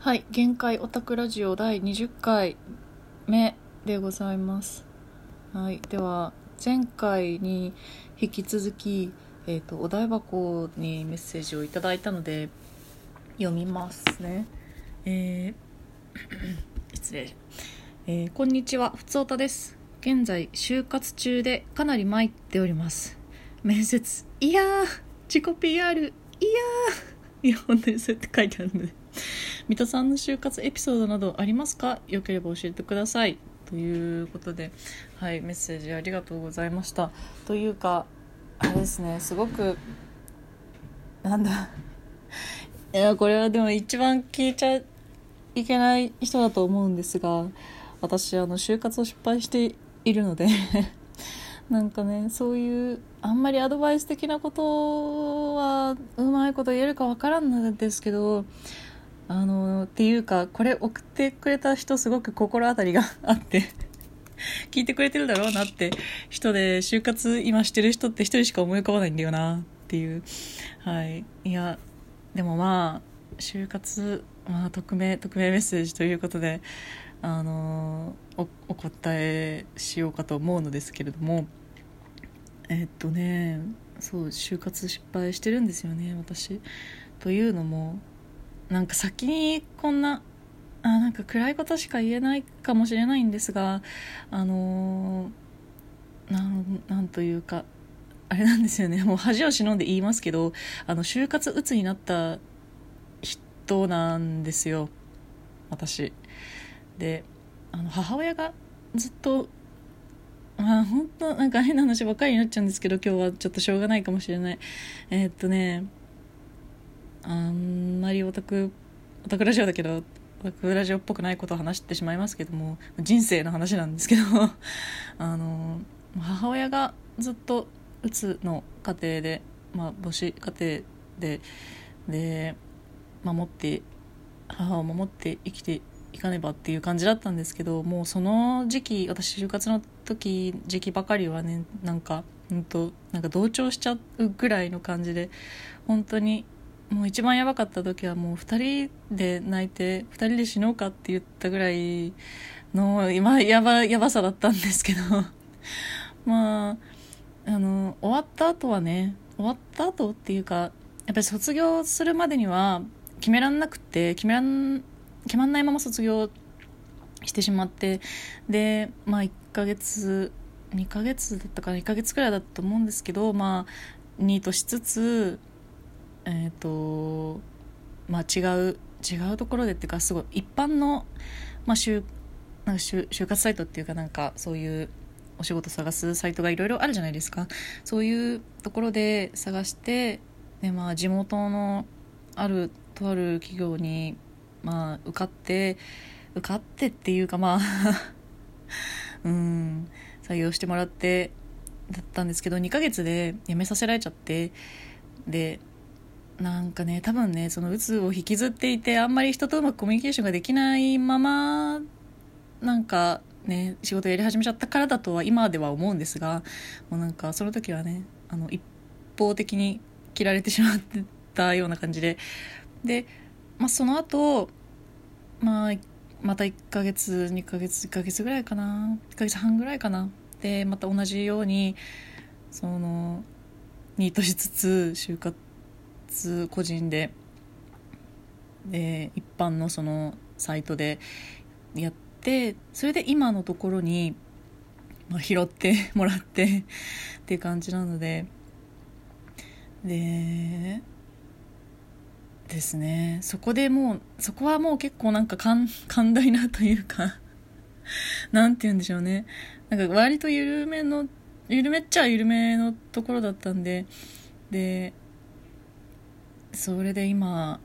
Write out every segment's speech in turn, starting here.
はい限界オタクラジオ第20回目でございます。はいでは前回に引き続き、えーと、お台箱にメッセージをいただいたので読みますね。えー、失礼、えー、こんにちはふつおたです。現在就活中でかなり参っております。面接いやー自己 PR いやーいや本当にそうやって書いてあるので。三田さんの就活エピソードなどありますか？よければ教えてください。ということではいメッセージありがとうございました。というかあれですねすごくなんだいやこれはでも一番聞いちゃいけない人だと思うんですが私あの就活を失敗しているので なんかねそういうあんまりアドバイス的なことはうまいこと言えるかわからんのですけどあのっていうかこれ送ってくれた人すごく心当たりがあって 聞いてくれてるだろうなって人で就活今してる人って一人しか思い浮かばないんだよなっていう。はい。いやでもまあ就活、まあ、匿名匿名メッセージということであのおお答えしようかと思うのですけれどもえっとねそう就活失敗してるんですよね私。というのもなんか先にこんなあなんか暗いことしか言えないかもしれないんですがあのー、なんというかあれなんですよね。もう恥を忍んで言いますけどあの就活鬱になった人なんですよ。私。であの母親がずっとまあ本当なんか変な話ばっかりになっちゃうんですけど今日はちょっとしょうがないかもしれない。えー、っとねあんまりオタクオタクラジオだけどオタクラジオっぽくないことを話してしまいますけども人生の話なんですけど あの母親がずっとうつの家庭で、まあ、母子家庭でで守って母を守って生きていかねばっていう感じだったんですけどもうその時期私就活の時時期ばかりはねなんか本当なんか同調しちゃうぐらいの感じで本当にもう一番やばかった時はもう2人で泣いて2人で死のうかって言ったぐらいの今やばやばさだったんですけど。まああの終わった後はね終わった後っていうかやっぱり卒業するまでには決めらんなくて決めらん決まんないまま卒業してしまってでまあ1ヶ月2ヶ月だったかな1ヶ月くらいだったと思うんですけどまあニートしつつえっ、ー、とまあ違う違うところでっていうかすごい一般の、まあ、就なんか就就活サイトっていうかなんかそういうお仕事探すサイトがいろいろあるじゃないですか。そういうところで探してで、まあ、地元のあるとある企業に、まあ、受かって受かってっていうかまあ うん採用してもらってだったんですけど2ヶ月で辞めさせられちゃってでなんかね多分ねその鬱を引きずっていてあんまり人とうまくコミュニケーションができないままなんかね仕事やり始めちゃったからだとは今では思うんですがもうなんかその時はねあの一方的に切られてしまってたような感じで。で、まあ、その後、まあまた1ヶ月2ヶ月1ヶ月ぐらいかな。1ヶ月半ぐらいかな。でまた同じようにそのニートしつつ就活つ個人でで一般のそのサイトでやってそれで今のところに、まあ、拾って もらってっていう感じなのででですね。そこでもうそこはもう結構なんか 寛大なというかなんて言うんでしょうね。なんか割と緩めの緩めっちゃ緩めのところだったんででそれで今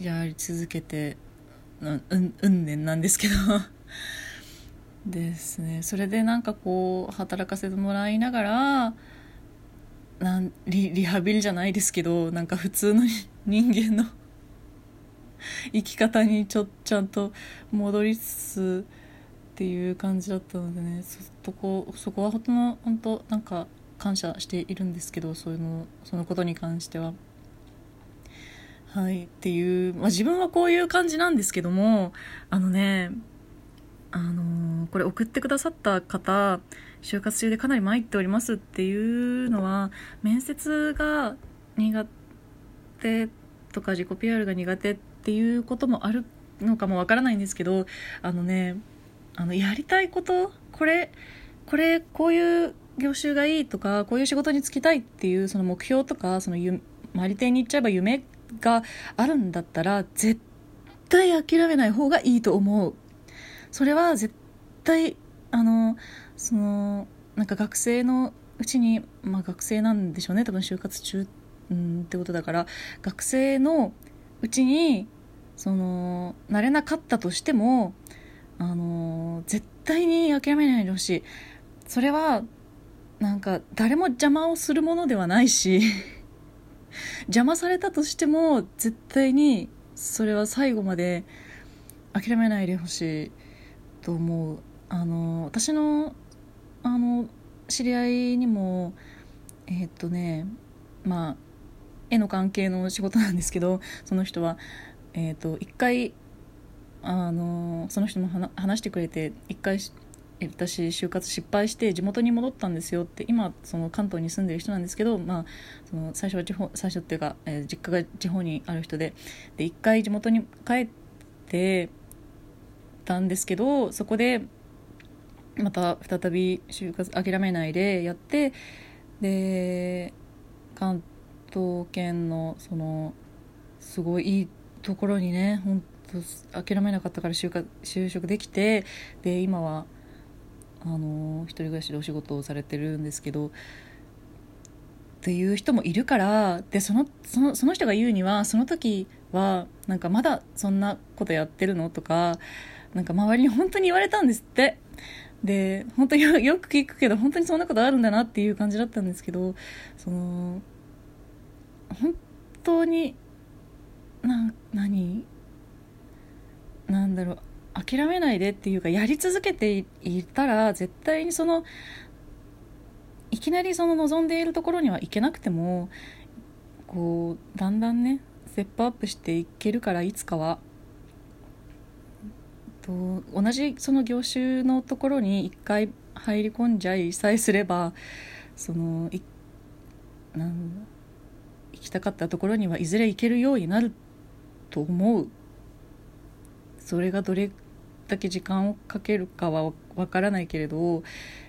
やり続けてうんうんねんなんですけど。ですね。それでなんかこう働かせてもらいながらなんリリハビリじゃないですけどなんか普通の人間の 生き方にちょちゃんと戻りつつっていう感じだったのでね。そこそこは本当の本当なんか感謝しているんですけどそういうのそのことに関しては。はいっていう、まあ、自分はこういう感じなんですけどもあのねあのーこれ送ってくださった方就活中でかなり参っておりますっていうのは面接が苦手とか自己 PR が苦手っていうこともあるのかもわからないんですけどあのねあのやりたいことこれこれこういう業種がいいとかこういう仕事に就きたいっていうその目標とかそのゆ周り手に行っちゃえば夢があるんだったら絶対諦めない方がいいと思う。それは絶対あのそのなんか学生のうちに、まあ、学生なんでしょうね。多分就活中、うん、ってことだから学生のうちにそのなれなかったとしてもあの絶対に諦めないでほしい。それはなんか誰も邪魔をするものではないし 邪魔されたとしても絶対にそれは最後まで諦めないでほしいと思う。あの私のあの知り合いにもえーっとねまあ絵の関係の仕事なんですけどその人はえーっと一回あのその人も話してくれて一回私就活失敗して地元に戻ったんですよって今その関東に住んでる人なんですけど、まあ、その最初は地方最初っていうか、えー実家が地方にある人でで一回地元に帰ってたんですけどそこでまた再び就活諦めないでやってで関東圏のそのすごいいいところにね本当諦めなかったから就活就職できてで今はあの一人暮らしでお仕事をされてるんですけどっていう人もいるからでそのそのその人が言うにはその時はなんかまだそんなことやってるのとかなんか周りに本当に言われたんですって。で本当に よく聞くけど本当にそんなことあるんだなっていう感じだったんですけどその本当にな何？なんだろう。諦めないでっていうかやり続けていたら絶対にそのいきなりその望んでいるところには行けなくてもこうだんだんねステップアップしていけるからいつかは。と同じその業種のところに一回入り込んじゃいさえすればそのいなん行きたかったところにはいずれ行けるようになると思う。それがどれだけ時間をかけるかはわからないけれど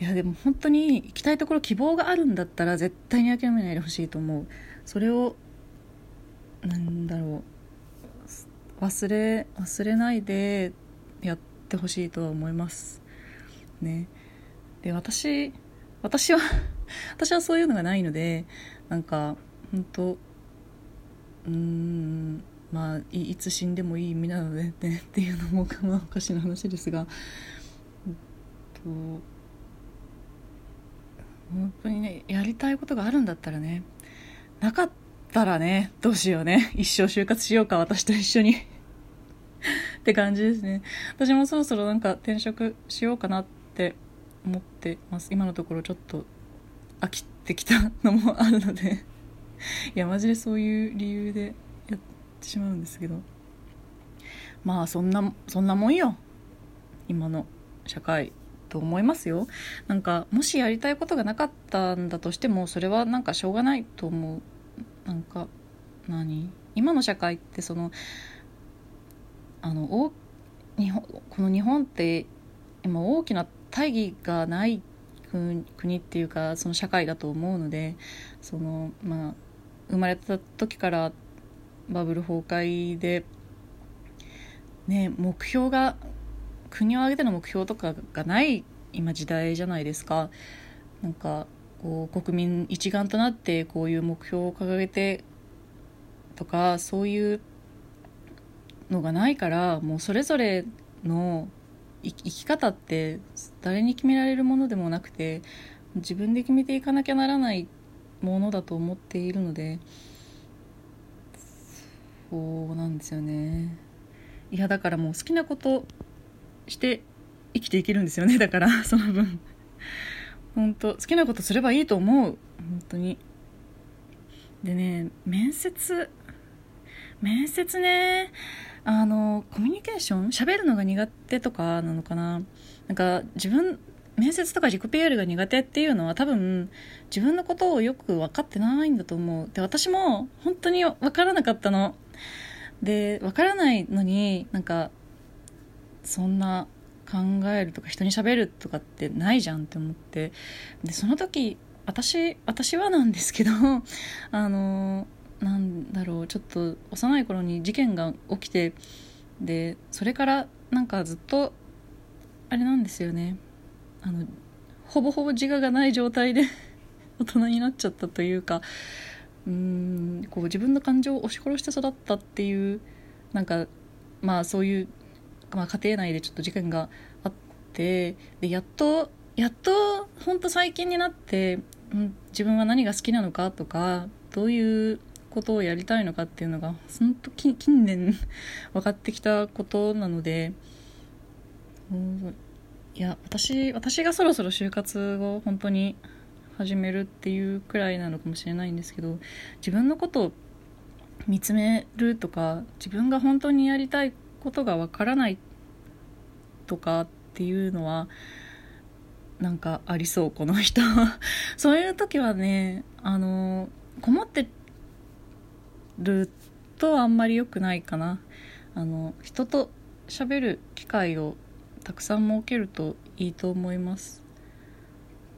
いやでも本当に行きたいところ希望があるんだったら絶対に諦めないでほしいと思う。それをなんだろう忘れ忘れないでやってほしいとは思いますね。で私私は 私はそういうのがないのでなんか本当うーんまあいつ死んでもいい意味なのでねっていうのもまあおかしな話ですが、えっと、本当にねやりたいことがあるんだったらねなかったらねどうしようね。一生就活しようか私と一緒に。って感じですね。私もそろそろなんか転職しようかなって思ってます。今のところちょっと飽きてきたのもあるので。いやマジでそういう理由でってしまうんですけど。まあそんなそんなもんよ。今の社会と思いますよ。なんかもしやりたいことがなかったんだとしてもそれはなんかしょうがないと思う。なんか何？今の社会ってそのあのお日本この日本って今大きな大義がない国っていうかその社会だと思うのでそのまあ生まれた時からバブル崩壊でね目標が国を挙げての目標とかがない今時代じゃないですか。なんかこう国民一丸となってこういう目標を掲げてとかそういうのがないからもうそれぞれの生き方って誰に決められるものでもなくて自分で決めていかなきゃならないものだと思っているのでそうなんですよね。いやだからもう好きなことして生きていけるんですよね。だから その分。本当好きなことすればいいと思う。本当に。でね面接。面接ね。あのコミュニケーション？喋るのが苦手とかなのかな。なんか自分面接とか自己 PR が苦手っていうのは多分自分のことをよく分かってないんだと思う。で私も本当に分からなかったの。で分からないのになんかそんな考えるとか人に喋るとかってないじゃんって思って。でその時私私はなんですけど あのなんだろうちょっと幼い頃に事件が起きてでそれからなんかずっとあれなんですよね。あのほぼほぼ自我がない状態で 大人になっちゃったというかうんこう自分の感情を押し殺して育ったっていうなんかまあそういう、まあ、家庭内でちょっと事件があってでやっとやっと本当最近になって、うん、自分は何が好きなのかとかどういうことをやりたいのかっていうのが本当近年 分かってきたことなので、うん、いや私私がそろそろ就活を本当に始めるっていうくらいなのかもしれないんですけど自分のことを見つめるとか自分が本当にやりたいことがわからないとかっていうのはなんかありそうこの人。そういう時はねあのこもってるとあんまり良くないかな。あの人と喋る機会をたくさん設けるといいと思います。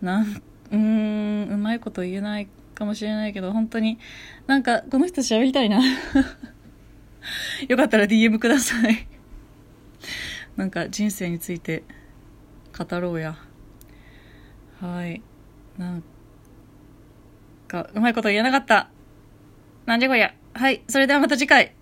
なんうんうまいこと言えないかもしれないけど本当になんかこの人喋りたいな。よかったら DM ください。なんか人生について語ろうや。はい。なんかうまいこと言えなかった。なんじゃこりゃ。はい。それではまた次回。